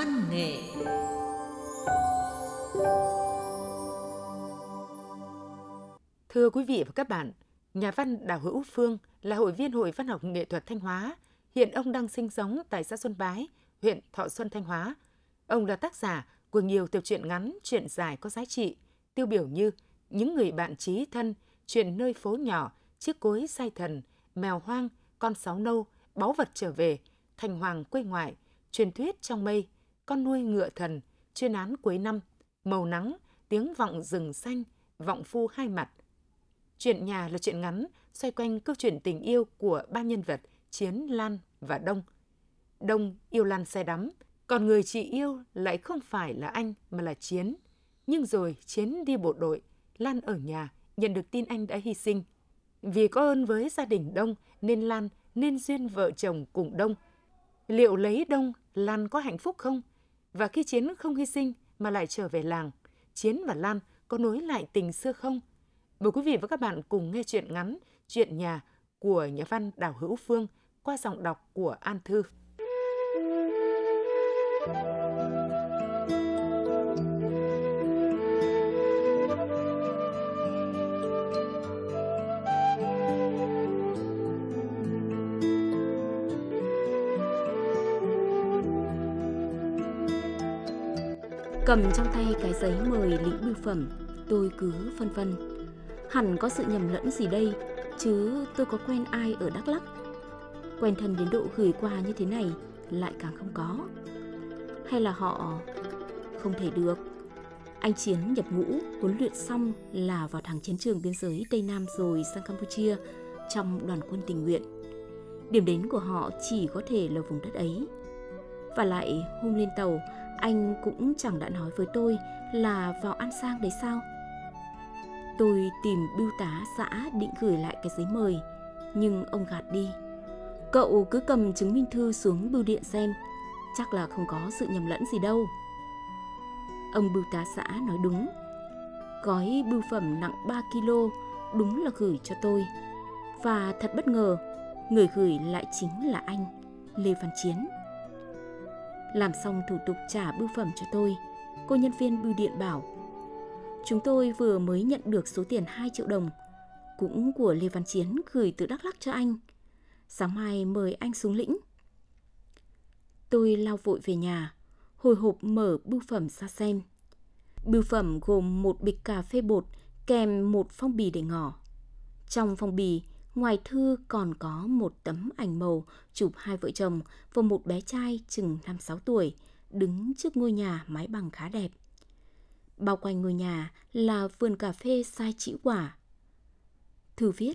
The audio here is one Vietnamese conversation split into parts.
văn nghệ Thưa quý vị và các bạn, nhà văn Đào Hữu Phương là hội viên Hội Văn học Nghệ thuật Thanh Hóa. Hiện ông đang sinh sống tại xã Xuân Bái, huyện Thọ Xuân, Thanh Hóa. Ông là tác giả của nhiều tiểu truyện ngắn, truyện dài có giá trị, tiêu biểu như Những người bạn trí thân, Chuyện nơi phố nhỏ, Chiếc cối sai thần, Mèo hoang, Con sáo nâu, Báu vật trở về, Thành hoàng quê ngoại, Truyền thuyết trong mây, con nuôi ngựa thần, Chuyên án cuối năm, Màu nắng, Tiếng vọng rừng xanh, Vọng phu hai mặt, Chuyện nhà là chuyện ngắn, xoay quanh câu chuyện tình yêu của ba nhân vật Chiến, Lan và Đông. Đông yêu Lan say đắm, còn người chị yêu lại không phải là anh mà là Chiến. Nhưng rồi Chiến đi bộ đội, Lan ở nhà, nhận được tin anh đã hy sinh. Vì có ơn với gia đình Đông nên Lan nên duyên vợ chồng cùng Đông. Liệu lấy Đông, Lan có hạnh phúc không? Và khi Chiến không hy sinh mà lại trở về làng, Chiến và Lan có nối lại tình xưa không? Mời quý vị và các bạn cùng nghe chuyện ngắn Chuyện nhà của nhà văn Đào Hữu Phương qua giọng đọc của An Thư. Cầm trong tay cái giấy mời lĩnh bưu phẩm, tôi cứ phân vân Hẳn có sự nhầm lẫn gì đây, chứ tôi có quen ai ở Đắk Lắk. Quen thân đến độ gửi qua như thế này lại càng không có. Hay là họ không thể được. Anh Chiến nhập ngũ, huấn luyện xong là vào thẳng chiến trường biên giới Tây Nam rồi sang Campuchia trong đoàn quân tình nguyện. Điểm đến của họ chỉ có thể là vùng đất ấy. Và lại hôm lên tàu, anh cũng chẳng đã nói với tôi là vào An Sang đấy sao? Tôi tìm bưu tá xã định gửi lại cái giấy mời, nhưng ông gạt đi. Cậu cứ cầm chứng minh thư xuống bưu điện xem, chắc là không có sự nhầm lẫn gì đâu. Ông bưu tá xã nói đúng. Gói bưu phẩm nặng 3 kg đúng là gửi cho tôi. Và thật bất ngờ, người gửi lại chính là anh, Lê Văn Chiến. Làm xong thủ tục trả bưu phẩm cho tôi, cô nhân viên bưu điện bảo Chúng tôi vừa mới nhận được số tiền 2 triệu đồng, cũng của Lê Văn Chiến gửi từ Đắk Lắk cho anh. Sáng mai mời anh xuống lĩnh. Tôi lao vội về nhà, hồi hộp mở bưu phẩm ra xem. Bưu phẩm gồm một bịch cà phê bột kèm một phong bì để ngỏ. Trong phong bì, ngoài thư còn có một tấm ảnh màu chụp hai vợ chồng và một bé trai chừng 5-6 tuổi đứng trước ngôi nhà mái bằng khá đẹp. Bao quanh ngôi nhà là vườn cà phê sai chỉ quả. Thư viết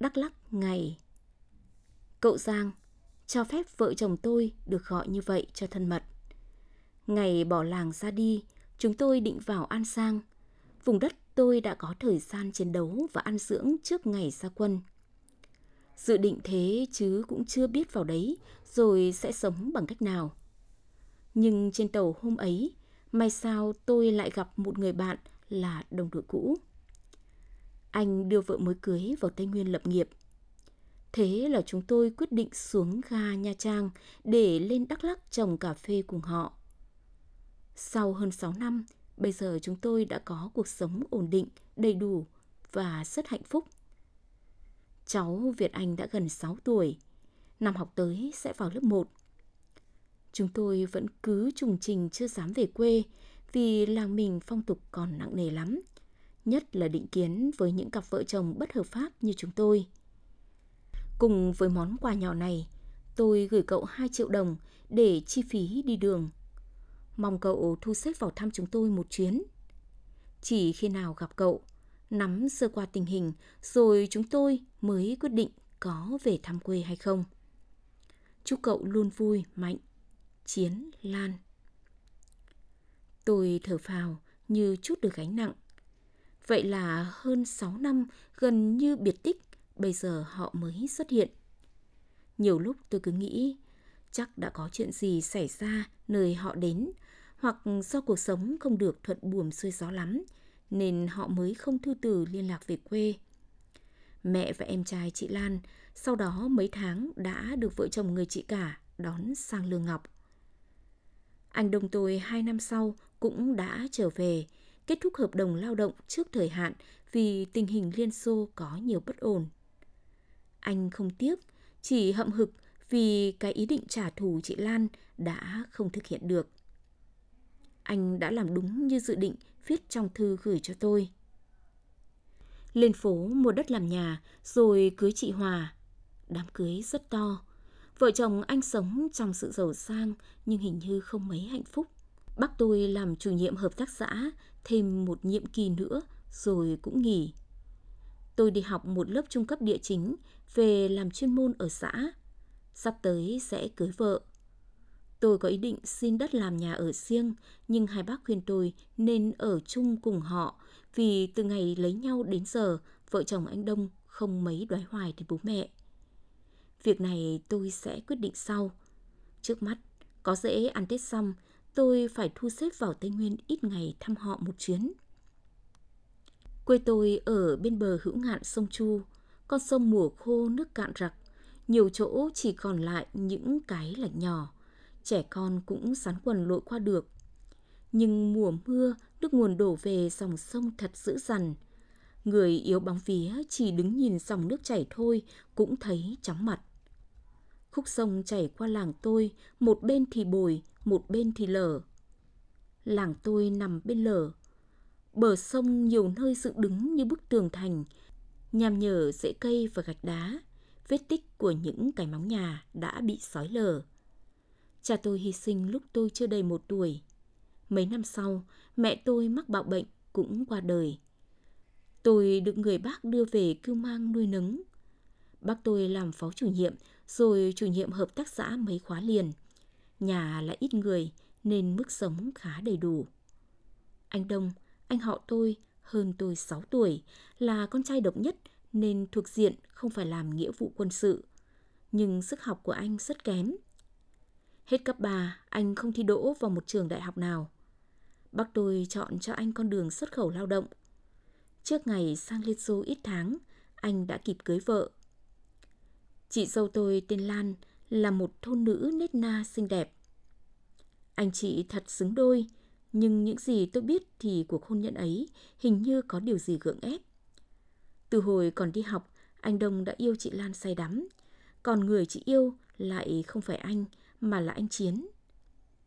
Đắk lắc ngày Cậu Giang cho phép vợ chồng tôi được gọi như vậy cho thân mật. Ngày bỏ làng ra đi, chúng tôi định vào An Sang. Vùng đất tôi đã có thời gian chiến đấu và ăn dưỡng trước ngày ra quân. Dự định thế chứ cũng chưa biết vào đấy rồi sẽ sống bằng cách nào. Nhưng trên tàu hôm ấy, May sao tôi lại gặp một người bạn là đồng đội cũ. Anh đưa vợ mới cưới vào Tây Nguyên lập nghiệp. Thế là chúng tôi quyết định xuống ga Nha Trang để lên Đắk Lắk trồng cà phê cùng họ. Sau hơn 6 năm, bây giờ chúng tôi đã có cuộc sống ổn định, đầy đủ và rất hạnh phúc. Cháu Việt Anh đã gần 6 tuổi, năm học tới sẽ vào lớp 1. Chúng tôi vẫn cứ trùng trình chưa dám về quê vì làng mình phong tục còn nặng nề lắm, nhất là định kiến với những cặp vợ chồng bất hợp pháp như chúng tôi. Cùng với món quà nhỏ này, tôi gửi cậu 2 triệu đồng để chi phí đi đường. Mong cậu thu xếp vào thăm chúng tôi một chuyến. Chỉ khi nào gặp cậu, nắm sơ qua tình hình rồi chúng tôi mới quyết định có về thăm quê hay không. Chúc cậu luôn vui, mạnh Chiến Lan. Tôi thở phào như chút được gánh nặng. Vậy là hơn 6 năm gần như biệt tích, bây giờ họ mới xuất hiện. Nhiều lúc tôi cứ nghĩ chắc đã có chuyện gì xảy ra nơi họ đến hoặc do cuộc sống không được thuận buồm xuôi gió lắm nên họ mới không thư từ liên lạc về quê. Mẹ và em trai chị Lan sau đó mấy tháng đã được vợ chồng người chị cả đón sang Lương Ngọc. Anh đồng tôi hai năm sau cũng đã trở về, kết thúc hợp đồng lao động trước thời hạn vì tình hình Liên Xô có nhiều bất ổn. Anh không tiếc, chỉ hậm hực vì cái ý định trả thù chị Lan đã không thực hiện được. Anh đã làm đúng như dự định viết trong thư gửi cho tôi. Lên phố mua đất làm nhà, rồi cưới chị Hòa. Đám cưới rất to. Vợ chồng anh sống trong sự giàu sang, nhưng hình như không mấy hạnh phúc. Bác tôi làm chủ nhiệm hợp tác xã, thêm một nhiệm kỳ nữa, rồi cũng nghỉ. Tôi đi học một lớp trung cấp địa chính về làm chuyên môn ở xã. Sắp tới sẽ cưới vợ. Tôi có ý định xin đất làm nhà ở riêng, nhưng hai bác khuyên tôi nên ở chung cùng họ vì từ ngày lấy nhau đến giờ, vợ chồng anh Đông không mấy đoái hoài đến bố mẹ. Việc này tôi sẽ quyết định sau. Trước mắt, có dễ ăn Tết xong, tôi phải thu xếp vào Tây Nguyên ít ngày thăm họ một chuyến. Quê tôi ở bên bờ hữu ngạn sông Chu, con sông mùa khô nước cạn rặc, nhiều chỗ chỉ còn lại những cái lạch nhỏ. Trẻ con cũng sán quần lội qua được. Nhưng mùa mưa, nước nguồn đổ về dòng sông thật dữ dằn. Người yếu bóng vía chỉ đứng nhìn dòng nước chảy thôi cũng thấy chóng mặt. Khúc sông chảy qua làng tôi, một bên thì bồi, một bên thì lở. Làng tôi nằm bên lở. Bờ sông nhiều nơi dựng đứng như bức tường thành, nhằm nhở rễ cây và gạch đá. Vết tích của những cái móng nhà đã bị sói lở. Cha tôi hy sinh lúc tôi chưa đầy một tuổi. Mấy năm sau, mẹ tôi mắc bạo bệnh cũng qua đời. Tôi được người bác đưa về cưu mang nuôi nấng. Bác tôi làm phó chủ nhiệm, rồi chủ nhiệm hợp tác xã mấy khóa liền. Nhà lại ít người nên mức sống khá đầy đủ. Anh Đông, anh họ tôi, hơn tôi 6 tuổi, là con trai độc nhất nên thuộc diện không phải làm nghĩa vụ quân sự. Nhưng sức học của anh rất kém. Hết cấp 3, anh không thi đỗ vào một trường đại học nào. Bác tôi chọn cho anh con đường xuất khẩu lao động. Trước ngày sang Liên Xô ít tháng, anh đã kịp cưới vợ. Chị dâu tôi tên Lan là một thôn nữ nết na xinh đẹp. Anh chị thật xứng đôi, nhưng những gì tôi biết thì cuộc hôn nhân ấy hình như có điều gì gượng ép. Từ hồi còn đi học, anh Đông đã yêu chị Lan say đắm, còn người chị yêu lại không phải anh mà là anh Chiến.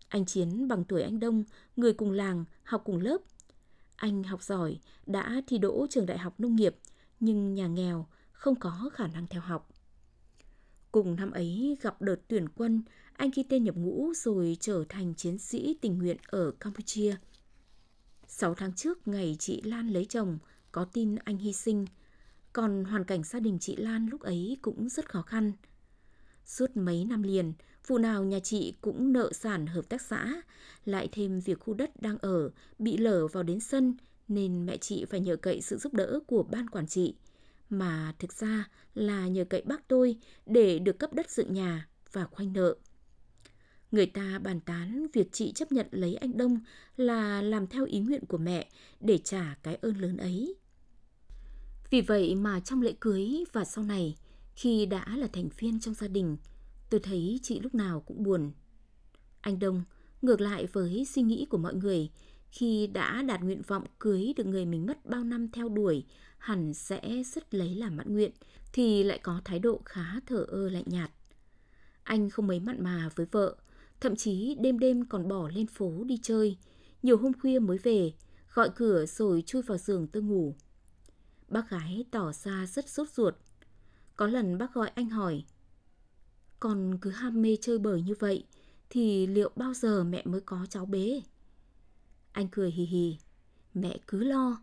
Anh Chiến bằng tuổi anh Đông, người cùng làng, học cùng lớp. Anh học giỏi, đã thi đỗ trường đại học nông nghiệp, nhưng nhà nghèo, không có khả năng theo học. Cùng năm ấy gặp đợt tuyển quân, anh ghi tên nhập ngũ rồi trở thành chiến sĩ tình nguyện ở Campuchia. Sáu tháng trước ngày chị Lan lấy chồng, có tin anh hy sinh. Còn hoàn cảnh gia đình chị Lan lúc ấy cũng rất khó khăn. Suốt mấy năm liền, vụ nào nhà chị cũng nợ sản hợp tác xã, lại thêm việc khu đất đang ở bị lở vào đến sân nên mẹ chị phải nhờ cậy sự giúp đỡ của ban quản trị, mà thực ra là nhờ cậy bác tôi để được cấp đất dựng nhà và khoanh nợ. Người ta bàn tán việc chị chấp nhận lấy anh Đông là làm theo ý nguyện của mẹ để trả cái ơn lớn ấy. Vì vậy mà trong lễ cưới và sau này, khi đã là thành viên trong gia đình, tôi thấy chị lúc nào cũng buồn. Anh Đông, ngược lại với suy nghĩ của mọi người, khi đã đạt nguyện vọng cưới được người mình mất bao năm theo đuổi, hẳn sẽ rất lấy làm mãn nguyện, thì lại có thái độ khá thở ơ lạnh nhạt. Anh không mấy mặn mà với vợ, thậm chí đêm đêm còn bỏ lên phố đi chơi, nhiều hôm khuya mới về, gọi cửa rồi chui vào giường tôi ngủ. Bác gái tỏ ra rất sốt ruột. Có lần bác gọi anh hỏi, còn cứ ham mê chơi bời như vậy thì liệu bao giờ mẹ mới có cháu bé Anh cười hì hì, mẹ cứ lo,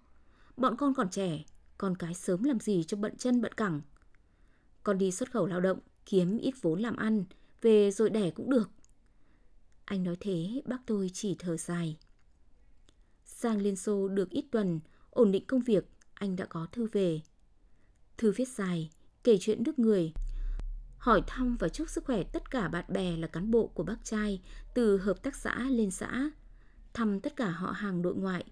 bọn con còn trẻ, con cái sớm làm gì cho bận chân bận cẳng. Con đi xuất khẩu lao động, kiếm ít vốn làm ăn, về rồi đẻ cũng được. Anh nói thế, bác tôi chỉ thở dài. Sang Liên Xô được ít tuần, ổn định công việc, anh đã có thư về. Thư viết dài, kể chuyện nước người, hỏi thăm và chúc sức khỏe tất cả bạn bè là cán bộ của bác trai từ hợp tác xã lên xã, thăm tất cả họ hàng nội ngoại.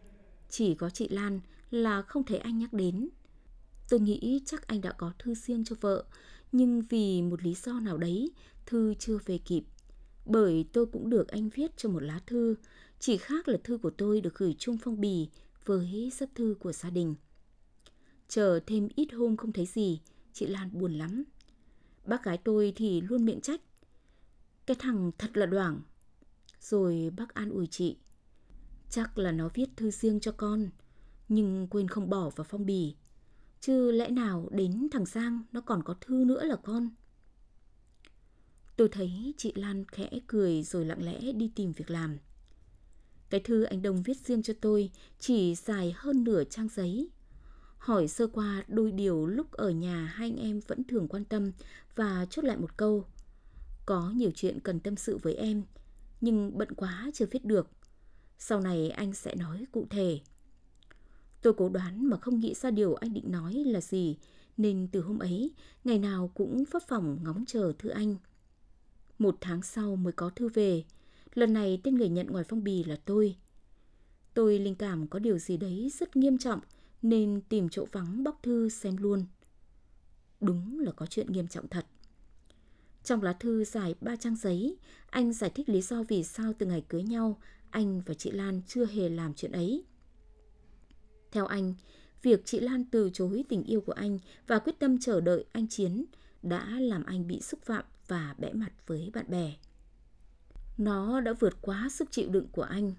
Chỉ có chị Lan là không thấy anh nhắc đến. Tôi nghĩ chắc anh đã có thư riêng cho vợ, nhưng vì một lý do nào đấy, thư chưa về kịp. Bởi tôi cũng được anh viết cho một lá thư, chỉ khác là thư của tôi được gửi chung phong bì với sắp thư của gia đình. Chờ thêm ít hôm không thấy gì, chị Lan buồn lắm. Bác gái tôi thì luôn miệng trách. Cái thằng thật là đoảng. Rồi bác an ủi chị. Chắc là nó viết thư riêng cho con, nhưng quên không bỏ vào phong bì. Chứ lẽ nào đến thằng Giang nó còn có thư nữa là con. Tôi thấy chị Lan khẽ cười rồi lặng lẽ đi tìm việc làm. Cái thư anh Đông viết riêng cho tôi chỉ dài hơn nửa trang giấy. Hỏi sơ qua đôi điều lúc ở nhà hai anh em vẫn thường quan tâm và chốt lại một câu. Có nhiều chuyện cần tâm sự với em, nhưng bận quá chưa viết được. Sau này anh sẽ nói cụ thể. Tôi cố đoán mà không nghĩ ra điều anh định nói là gì, nên từ hôm ấy, ngày nào cũng phấp phỏng ngóng chờ thư anh. Một tháng sau mới có thư về, lần này tên người nhận ngoài phong bì là tôi. Tôi linh cảm có điều gì đấy rất nghiêm trọng nên tìm chỗ vắng bóc thư xem luôn. Đúng là có chuyện nghiêm trọng thật. Trong lá thư dài ba trang giấy, anh giải thích lý do vì sao từ ngày cưới nhau, anh và chị Lan chưa hề làm chuyện ấy. Theo anh, việc chị Lan từ chối tình yêu của anh và quyết tâm chờ đợi anh Chiến đã làm anh bị xúc phạm và bẽ mặt với bạn bè. Nó đã vượt quá sức chịu đựng của anh.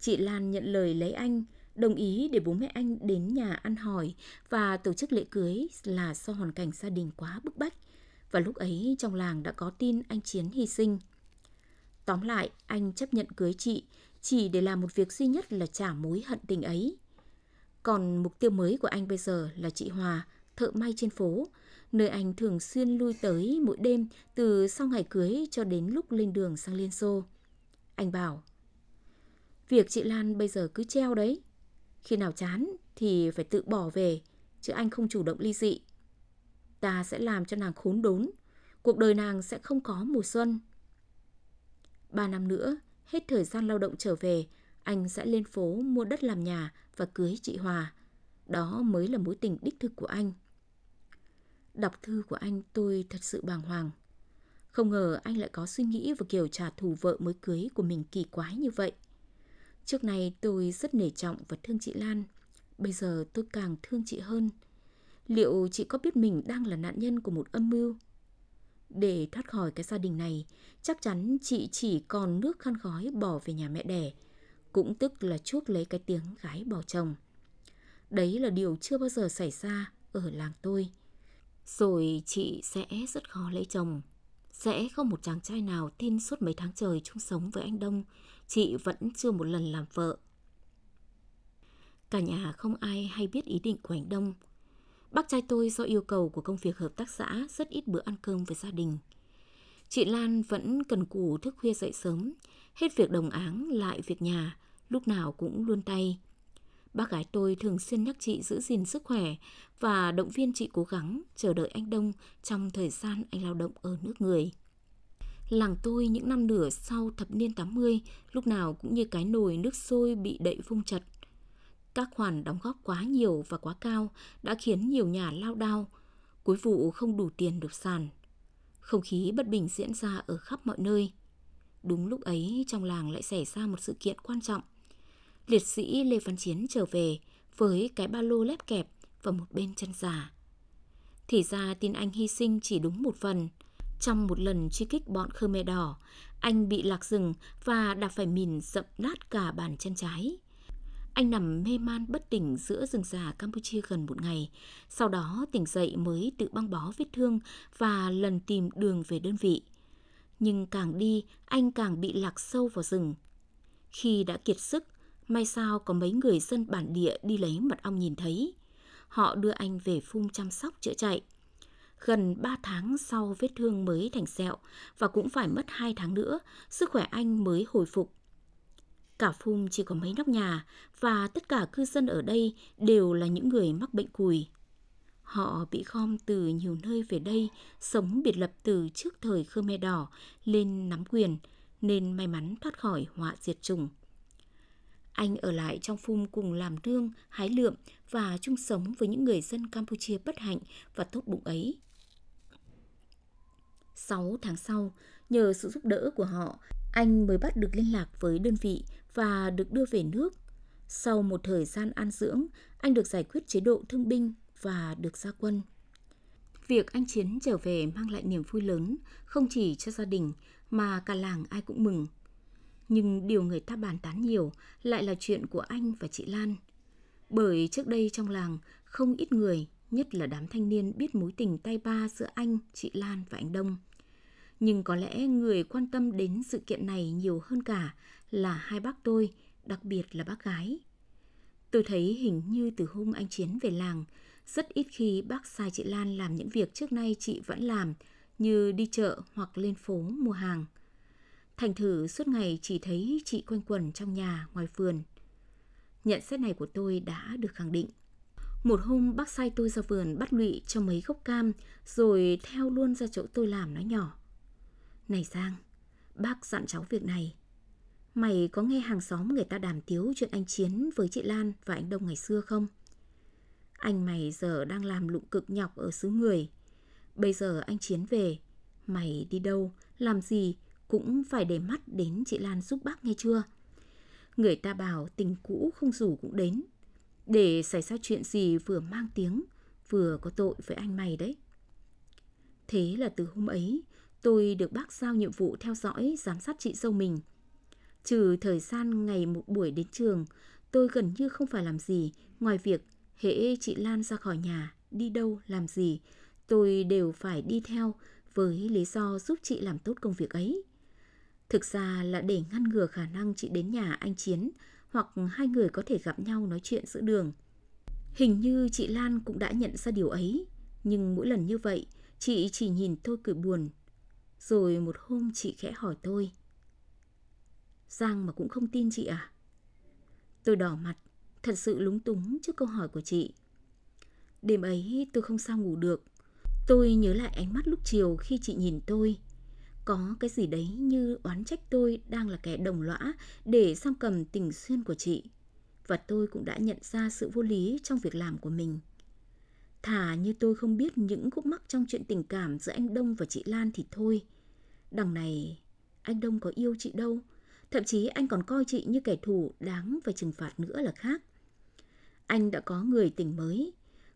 Chị Lan nhận lời lấy anh, đồng ý để bố mẹ anh đến nhà ăn hỏi và tổ chức lễ cưới là do hoàn cảnh gia đình quá bức bách. Và lúc ấy trong làng đã có tin anh Chiến hy sinh. Tóm lại, anh chấp nhận cưới chị chỉ để làm một việc duy nhất là trả mối hận tình ấy. Còn mục tiêu mới của anh bây giờ là chị Hòa, thợ may trên phố, nơi anh thường xuyên lui tới mỗi đêm từ sau ngày cưới cho đến lúc lên đường sang Liên Xô. Anh bảo, việc chị Lan bây giờ cứ treo đấy. Khi nào chán thì phải tự bỏ về, chứ anh không chủ động ly dị. Ta sẽ làm cho nàng khốn đốn, cuộc đời nàng sẽ không có mùa xuân. Ba năm nữa, hết thời gian lao động trở về, anh sẽ lên phố mua đất làm nhà và cưới chị Hòa. Đó mới là mối tình đích thực của anh. Đọc thư của anh tôi thật sự bàng hoàng. Không ngờ anh lại có suy nghĩ và kiểu trả thù vợ mới cưới của mình kỳ quái như vậy. Trước này tôi rất nể trọng và thương chị Lan. Bây giờ tôi càng thương chị hơn. Liệu chị có biết mình đang là nạn nhân của một âm mưu? Để thoát khỏi cái gia đình này, chắc chắn chị chỉ còn nước khăn khói bỏ về nhà mẹ đẻ, cũng tức là chuốc lấy cái tiếng gái bỏ chồng. Đấy là điều chưa bao giờ xảy ra ở làng tôi. Rồi chị sẽ rất khó lấy chồng. Sẽ không một chàng trai nào tin suốt mấy tháng trời chung sống với anh Đông, chị vẫn chưa một lần làm vợ. Cả nhà không ai hay biết ý định của anh Đông. Bác trai tôi do yêu cầu của công việc hợp tác xã rất ít bữa ăn cơm với gia đình. Chị Lan vẫn cần cù thức khuya dậy sớm, hết việc đồng áng lại việc nhà, lúc nào cũng luôn tay. Bác gái tôi thường xuyên nhắc chị giữ gìn sức khỏe và động viên chị cố gắng chờ đợi anh Đông trong thời gian anh lao động ở nước người. Làng tôi những năm nửa sau thập niên 80 lúc nào cũng như cái nồi nước sôi bị đậy vung chật. Các khoản đóng góp quá nhiều và quá cao đã khiến nhiều nhà lao đao, cuối vụ không đủ tiền được sàn. Không khí bất bình diễn ra ở khắp mọi nơi. Đúng lúc ấy trong làng lại xảy ra một sự kiện quan trọng – liệt sĩ Lê Văn Chiến trở về với cái ba lô lép kẹp và một bên chân giả. Thì ra tin anh hy sinh chỉ đúng một phần. Trong một lần truy kích bọn Khmer Đỏ, anh bị lạc rừng và đạp phải mìn dậm nát cả bàn chân trái. Anh nằm mê man bất tỉnh giữa rừng già Campuchia gần một ngày. Sau đó tỉnh dậy mới tự băng bó vết thương và lần tìm đường về đơn vị. Nhưng càng đi, anh càng bị lạc sâu vào rừng. Khi đã kiệt sức, May sao có mấy người dân bản địa đi lấy mật ong nhìn thấy. Họ đưa anh về phung chăm sóc chữa chạy. Gần 3 tháng sau vết thương mới thành sẹo và cũng phải mất 2 tháng nữa, sức khỏe anh mới hồi phục. Cả phum chỉ có mấy nóc nhà và tất cả cư dân ở đây đều là những người mắc bệnh cùi. Họ bị gom từ nhiều nơi về đây, sống biệt lập từ trước thời Khmer Đỏ lên nắm quyền, nên may mắn thoát khỏi họa diệt chủng. Anh ở lại trong phum cùng làm nương, hái lượm và chung sống với những người dân Campuchia bất hạnh và tốt bụng ấy. Sáu tháng sau, Nhờ sự giúp đỡ của họ, anh mới bắt được liên lạc với đơn vị và được đưa về nước. Sau một thời gian an dưỡng, anh được giải quyết chế độ thương binh và được ra quân. Việc anh Chiến trở về mang lại niềm vui lớn, không chỉ cho gia đình mà cả làng ai cũng mừng. Nhưng điều người ta bàn tán nhiều lại là chuyện của anh và chị Lan. Bởi trước đây trong làng không ít người, nhất là đám thanh niên biết mối tình tay ba giữa anh, chị Lan và anh Đông. Nhưng có lẽ người quan tâm đến sự kiện này nhiều hơn cả là hai bác tôi, đặc biệt là bác gái. Tôi thấy hình như từ hôm anh Chiến về làng, rất ít khi bác sai chị Lan làm những việc trước nay chị vẫn làm, như đi chợ hoặc lên phố mua hàng. Thành thử suốt ngày chỉ thấy chị quanh quẩn trong nhà, ngoài vườn. Nhận xét này của tôi đã được khẳng định. Một hôm bác sai tôi ra vườn bắt lụy cho mấy gốc cam, rồi theo luôn ra chỗ tôi làm nói nhỏ. Này Giang, bác dặn cháu việc này. Mày có nghe hàng xóm người ta đàm tiếu chuyện anh Chiến với chị Lan và anh Đông ngày xưa không? Anh mày giờ đang làm lụng cực nhọc ở xứ người. Bây giờ anh Chiến về, mày đi đâu, làm gì cũng phải để mắt đến chị Lan giúp bác nghe chưa? Người ta bảo tình cũ không rủ cũng đến. Để xảy ra chuyện gì vừa mang tiếng, vừa có tội với anh mày đấy. Thế là từ hôm ấy, tôi được bác giao nhiệm vụ theo dõi, giám sát chị dâu mình. Trừ thời gian ngày một buổi đến trường, tôi gần như không phải làm gì ngoài việc hễ chị Lan ra khỏi nhà, đi đâu, làm gì, tôi đều phải đi theo với lý do giúp chị làm tốt công việc ấy. Thực ra là để ngăn ngừa khả năng chị đến nhà anh Chiến hoặc hai người có thể gặp nhau nói chuyện giữa đường. Hình như chị Lan cũng đã nhận ra điều ấy, nhưng mỗi lần như vậy, chị chỉ nhìn tôi cười buồn. Rồi một hôm chị khẽ hỏi tôi. Giang mà cũng không tin chị à? Tôi đỏ mặt, thật sự lúng túng trước câu hỏi của chị. Đêm ấy tôi không sao ngủ được. Tôi nhớ lại ánh mắt lúc chiều khi chị nhìn tôi. Có cái gì đấy như oán trách tôi đang là kẻ đồng lõa để giam cầm tình xuyên của chị. Và tôi cũng đã nhận ra sự vô lý trong việc làm của mình. Thà như tôi không biết những khúc mắc trong chuyện tình cảm giữa anh Đông và chị Lan thì thôi. Đằng này, anh Đông có yêu chị đâu. Thậm chí anh còn coi chị như kẻ thù đáng phải trừng phạt nữa là khác. Anh đã có người tình mới.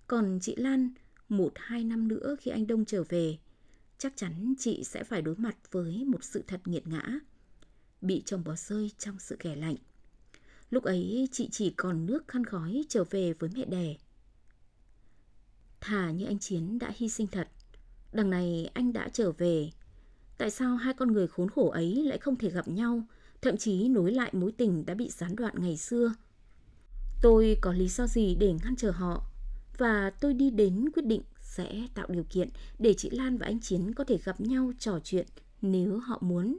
Còn chị Lan, một hai năm nữa khi anh Đông trở về, chắc chắn chị sẽ phải đối mặt với một sự thật nghiệt ngã. Bị chồng bỏ rơi trong sự ghẻ lạnh. Lúc ấy chị chỉ còn nước khăn khói trở về với mẹ đẻ. Thà như anh Chiến đã hy sinh thật. Đằng này anh đã trở về. Tại sao hai con người khốn khổ ấy lại không thể gặp nhau, thậm chí nối lại mối tình đã bị gián đoạn ngày xưa? Tôi có lý do gì để ngăn trở họ? Và tôi đi đến quyết định sẽ tạo điều kiện để chị Lan và anh Chiến có thể gặp nhau trò chuyện nếu họ muốn.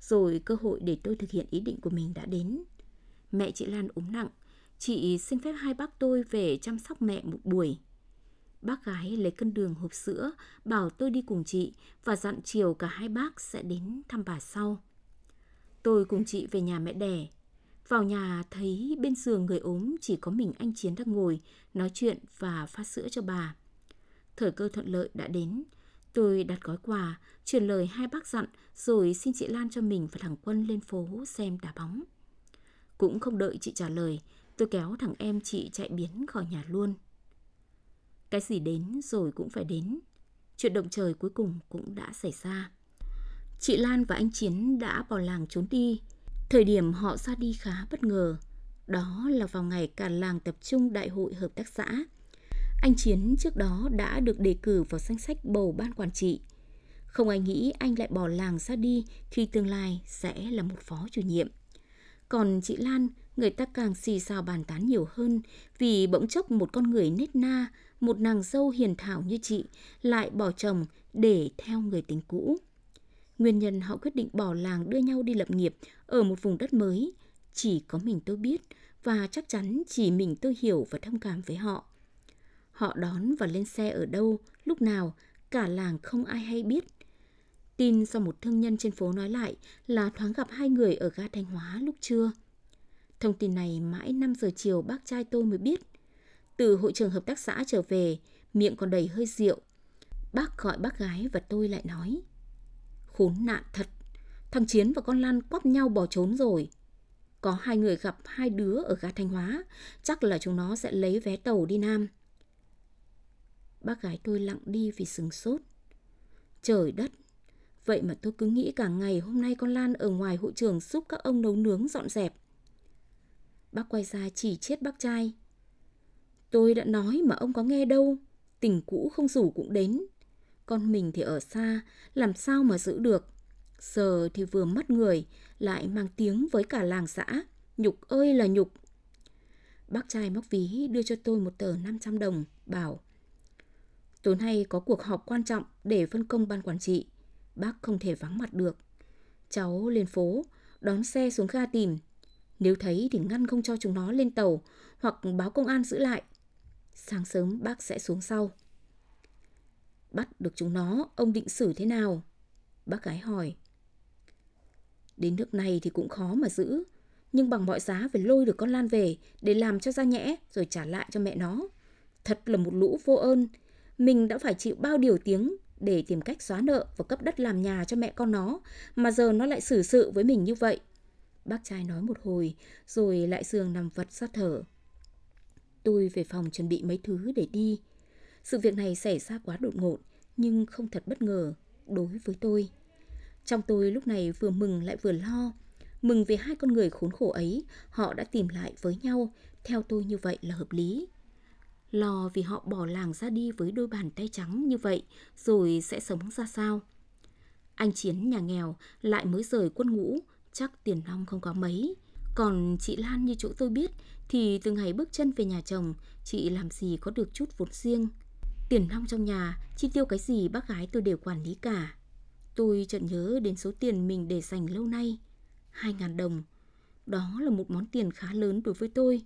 Rồi cơ hội để tôi thực hiện ý định của mình đã đến. Mẹ chị Lan ốm nặng, chị xin phép hai bác tôi về chăm sóc mẹ một buổi. Bác gái lấy cân đường hộp sữa, bảo tôi đi cùng chị và dặn chiều cả hai bác sẽ đến thăm bà sau. Tôi cùng chị về nhà mẹ đẻ. Vào nhà thấy bên giường người ốm chỉ có mình anh Chiến đang ngồi, nói chuyện và phát sữa cho bà. Thời cơ thuận lợi đã đến. Tôi đặt gói quà, truyền lời hai bác dặn rồi xin chị Lan cho mình và thằng Quân lên phố xem đá bóng. Cũng không đợi chị trả lời, tôi kéo thằng em chị chạy biến khỏi nhà luôn. Cái gì đến rồi cũng phải đến. Chuyện động trời cuối cùng cũng đã xảy ra. Chị Lan và anh Chiến đã bỏ làng trốn đi. Thời điểm họ ra đi khá bất ngờ. Đó là vào ngày cả làng tập trung đại hội hợp tác xã. Anh Chiến trước đó đã được đề cử vào danh sách bầu ban quản trị. Không ai nghĩ anh lại bỏ làng ra đi khi tương lai sẽ là một phó chủ nhiệm. Còn chị Lan, người ta càng xì xào bàn tán nhiều hơn vì bỗng chốc một con người nết na, một nàng dâu hiền thảo như chị lại bỏ chồng để theo người tình cũ. Nguyên nhân họ quyết định bỏ làng đưa nhau đi lập nghiệp ở một vùng đất mới, chỉ có mình tôi biết và chắc chắn chỉ mình tôi hiểu và thông cảm với họ. Họ đón và lên xe ở đâu, lúc nào, cả làng không ai hay biết. Tin do một thương nhân trên phố nói lại là thoáng gặp hai người ở ga Thanh Hóa lúc trưa. Thông tin này mãi 5 giờ chiều bác trai tôi mới biết. Từ hội trường hợp tác xã trở về, miệng còn đầy hơi rượu. Bác gọi bác gái và tôi lại nói. Khốn nạn thật. Thằng Chiến và con Lan quắp nhau bỏ trốn rồi. Có hai người gặp hai đứa ở ga Thanh Hóa. Chắc là chúng nó sẽ lấy vé tàu đi Nam. Bác gái tôi lặng đi vì sừng sốt. Trời đất! Vậy mà tôi cứ nghĩ cả ngày hôm nay con Lan ở ngoài hội trường giúp các ông nấu nướng dọn dẹp. Bác quay ra chỉ chết bác trai. Tôi đã nói mà ông có nghe đâu. Tình cũ không rủ cũng đến. Con mình thì ở xa, làm sao mà giữ được. Giờ thì vừa mất người, lại mang tiếng với cả làng xã. Nhục ơi là nhục. Bác trai móc ví đưa cho tôi một tờ 500 đồng, bảo Tối nay có cuộc họp quan trọng để phân công ban quản trị. Bác không thể vắng mặt được. Cháu lên phố, đón xe xuống ga tìm. Nếu thấy thì ngăn không cho chúng nó lên tàu hoặc báo công an giữ lại. Sáng sớm bác sẽ xuống sau. Bắt được chúng nó, ông định xử thế nào? Bác gái hỏi. Đến nước này thì cũng khó mà giữ. Nhưng bằng mọi giá phải lôi được con Lan về để làm cho ra nhẽ rồi trả lại cho mẹ nó. Thật là một lũ vô ơn. Mình đã phải chịu bao điều tiếng để tìm cách xóa nợ và cấp đất làm nhà cho mẹ con nó, mà giờ nó lại xử sự với mình như vậy. Bác trai nói một hồi, rồi lại giường nằm vật ra thở. Tôi về phòng chuẩn bị mấy thứ để đi. Sự việc này xảy ra quá đột ngột, nhưng không thật bất ngờ đối với tôi. Trong tôi lúc này vừa mừng lại vừa lo. Mừng vì hai con người khốn khổ ấy, họ đã tìm lại với nhau, theo tôi như vậy là hợp lý. Lo vì họ bỏ làng ra đi với đôi bàn tay trắng như vậy, rồi sẽ sống ra sao? Anh Chiến nhà nghèo lại mới rời quân ngũ, chắc tiền nong không có mấy. Còn chị Lan như chỗ tôi biết thì từ ngày bước chân về nhà chồng, chị làm gì có được chút vốn riêng. Tiền nong trong nhà, chi tiêu cái gì bác gái tôi đều quản lý cả. Tôi chợt nhớ đến số tiền mình để dành lâu nay, 2.000 đồng. Đó là một món tiền khá lớn đối với tôi.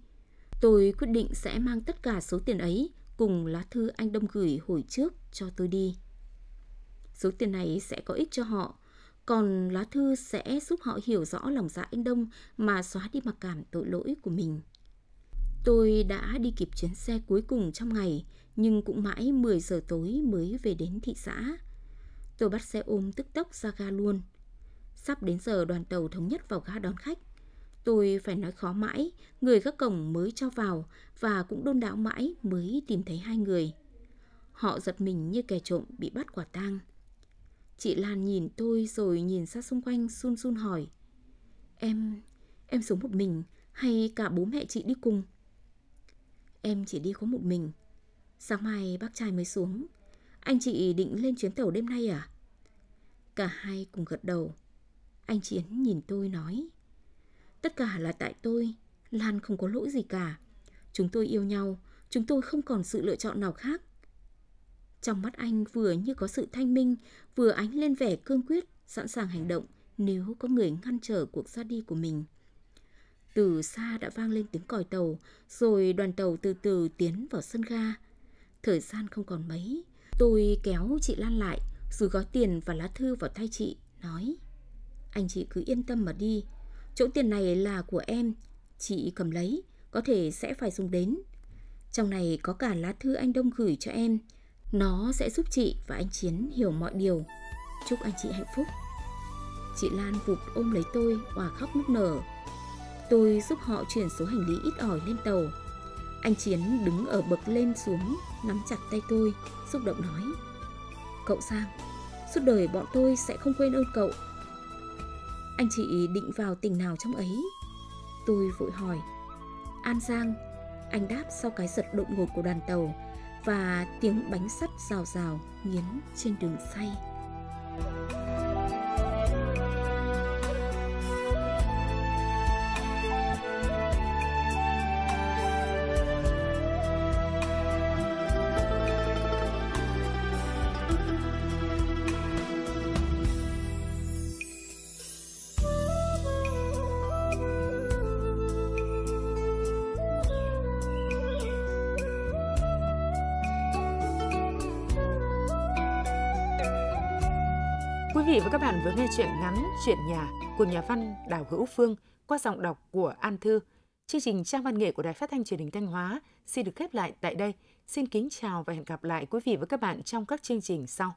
Tôi quyết định sẽ mang tất cả số tiền ấy cùng lá thư anh Đông gửi hồi trước cho tôi đi. Số tiền này sẽ có ích cho họ, còn lá thư sẽ giúp họ hiểu rõ lòng dạ anh Đông mà xóa đi mặc cảm tội lỗi của mình. Tôi đã đi kịp chuyến xe cuối cùng trong ngày, nhưng cũng mãi 10 giờ tối mới về đến thị xã. Tôi bắt xe ôm tức tốc ra ga luôn. Sắp đến giờ đoàn tàu thống nhất vào ga đón khách. Tôi phải nói khó mãi, người gác cổng mới cho vào và cũng đôn đảo mãi mới tìm thấy hai người. Họ giật mình như kẻ trộm bị bắt quả tang. Chị Lan nhìn tôi rồi nhìn ra xung quanh run run hỏi. Em, em sống một mình hay cả bố mẹ chị đi cùng? Em chỉ đi có một mình. Sáng mai bác trai mới xuống. Anh chị định lên chuyến tàu đêm nay à? Cả hai cùng gật đầu. Anh Chiến nhìn tôi nói. Tất cả là tại tôi, Lan không có lỗi gì cả. Chúng tôi yêu nhau, chúng tôi không còn sự lựa chọn nào khác. Trong mắt anh vừa như có sự thanh minh, vừa ánh lên vẻ cương quyết, sẵn sàng hành động nếu có người ngăn trở cuộc ra đi của mình. Từ xa đã vang lên tiếng còi tàu, rồi đoàn tàu từ từ tiến vào sân ga. Thời gian không còn mấy, tôi kéo chị Lan lại, rồi gói tiền và lá thư vào tay chị, nói Anh chị cứ yên tâm mà đi, Chỗ tiền này là của em, chị cầm lấy, có thể sẽ phải dùng đến. Trong này có cả lá thư anh Đông gửi cho em. Nó sẽ giúp chị và anh Chiến hiểu mọi điều. Chúc anh chị hạnh phúc. Chị Lan vụt ôm lấy tôi, hòa khóc nức nở. Tôi giúp họ chuyển số hành lý ít ỏi lên tàu. Anh Chiến đứng ở bậc lên xuống, nắm chặt tay tôi, xúc động nói. Cậu Sang, suốt đời bọn tôi sẽ không quên ơn cậu anh chị định vào tỉnh nào trong ấy? Tôi vội hỏi. An Giang, anh đáp sau cái giật đột ngột của đoàn tàu và tiếng bánh sắt rào rào nghiến trên đường xay. Và các bạn vừa nghe chuyện ngắn Chuyện nhà của nhà văn Đào Hữu Phương qua giọng đọc của An Thư. Chương trình trang văn nghệ của Đài Phát thanh Truyền hình Thanh Hóa xin được khép lại tại đây. Xin kính chào và hẹn gặp lại quý vị và các bạn trong các chương trình sau.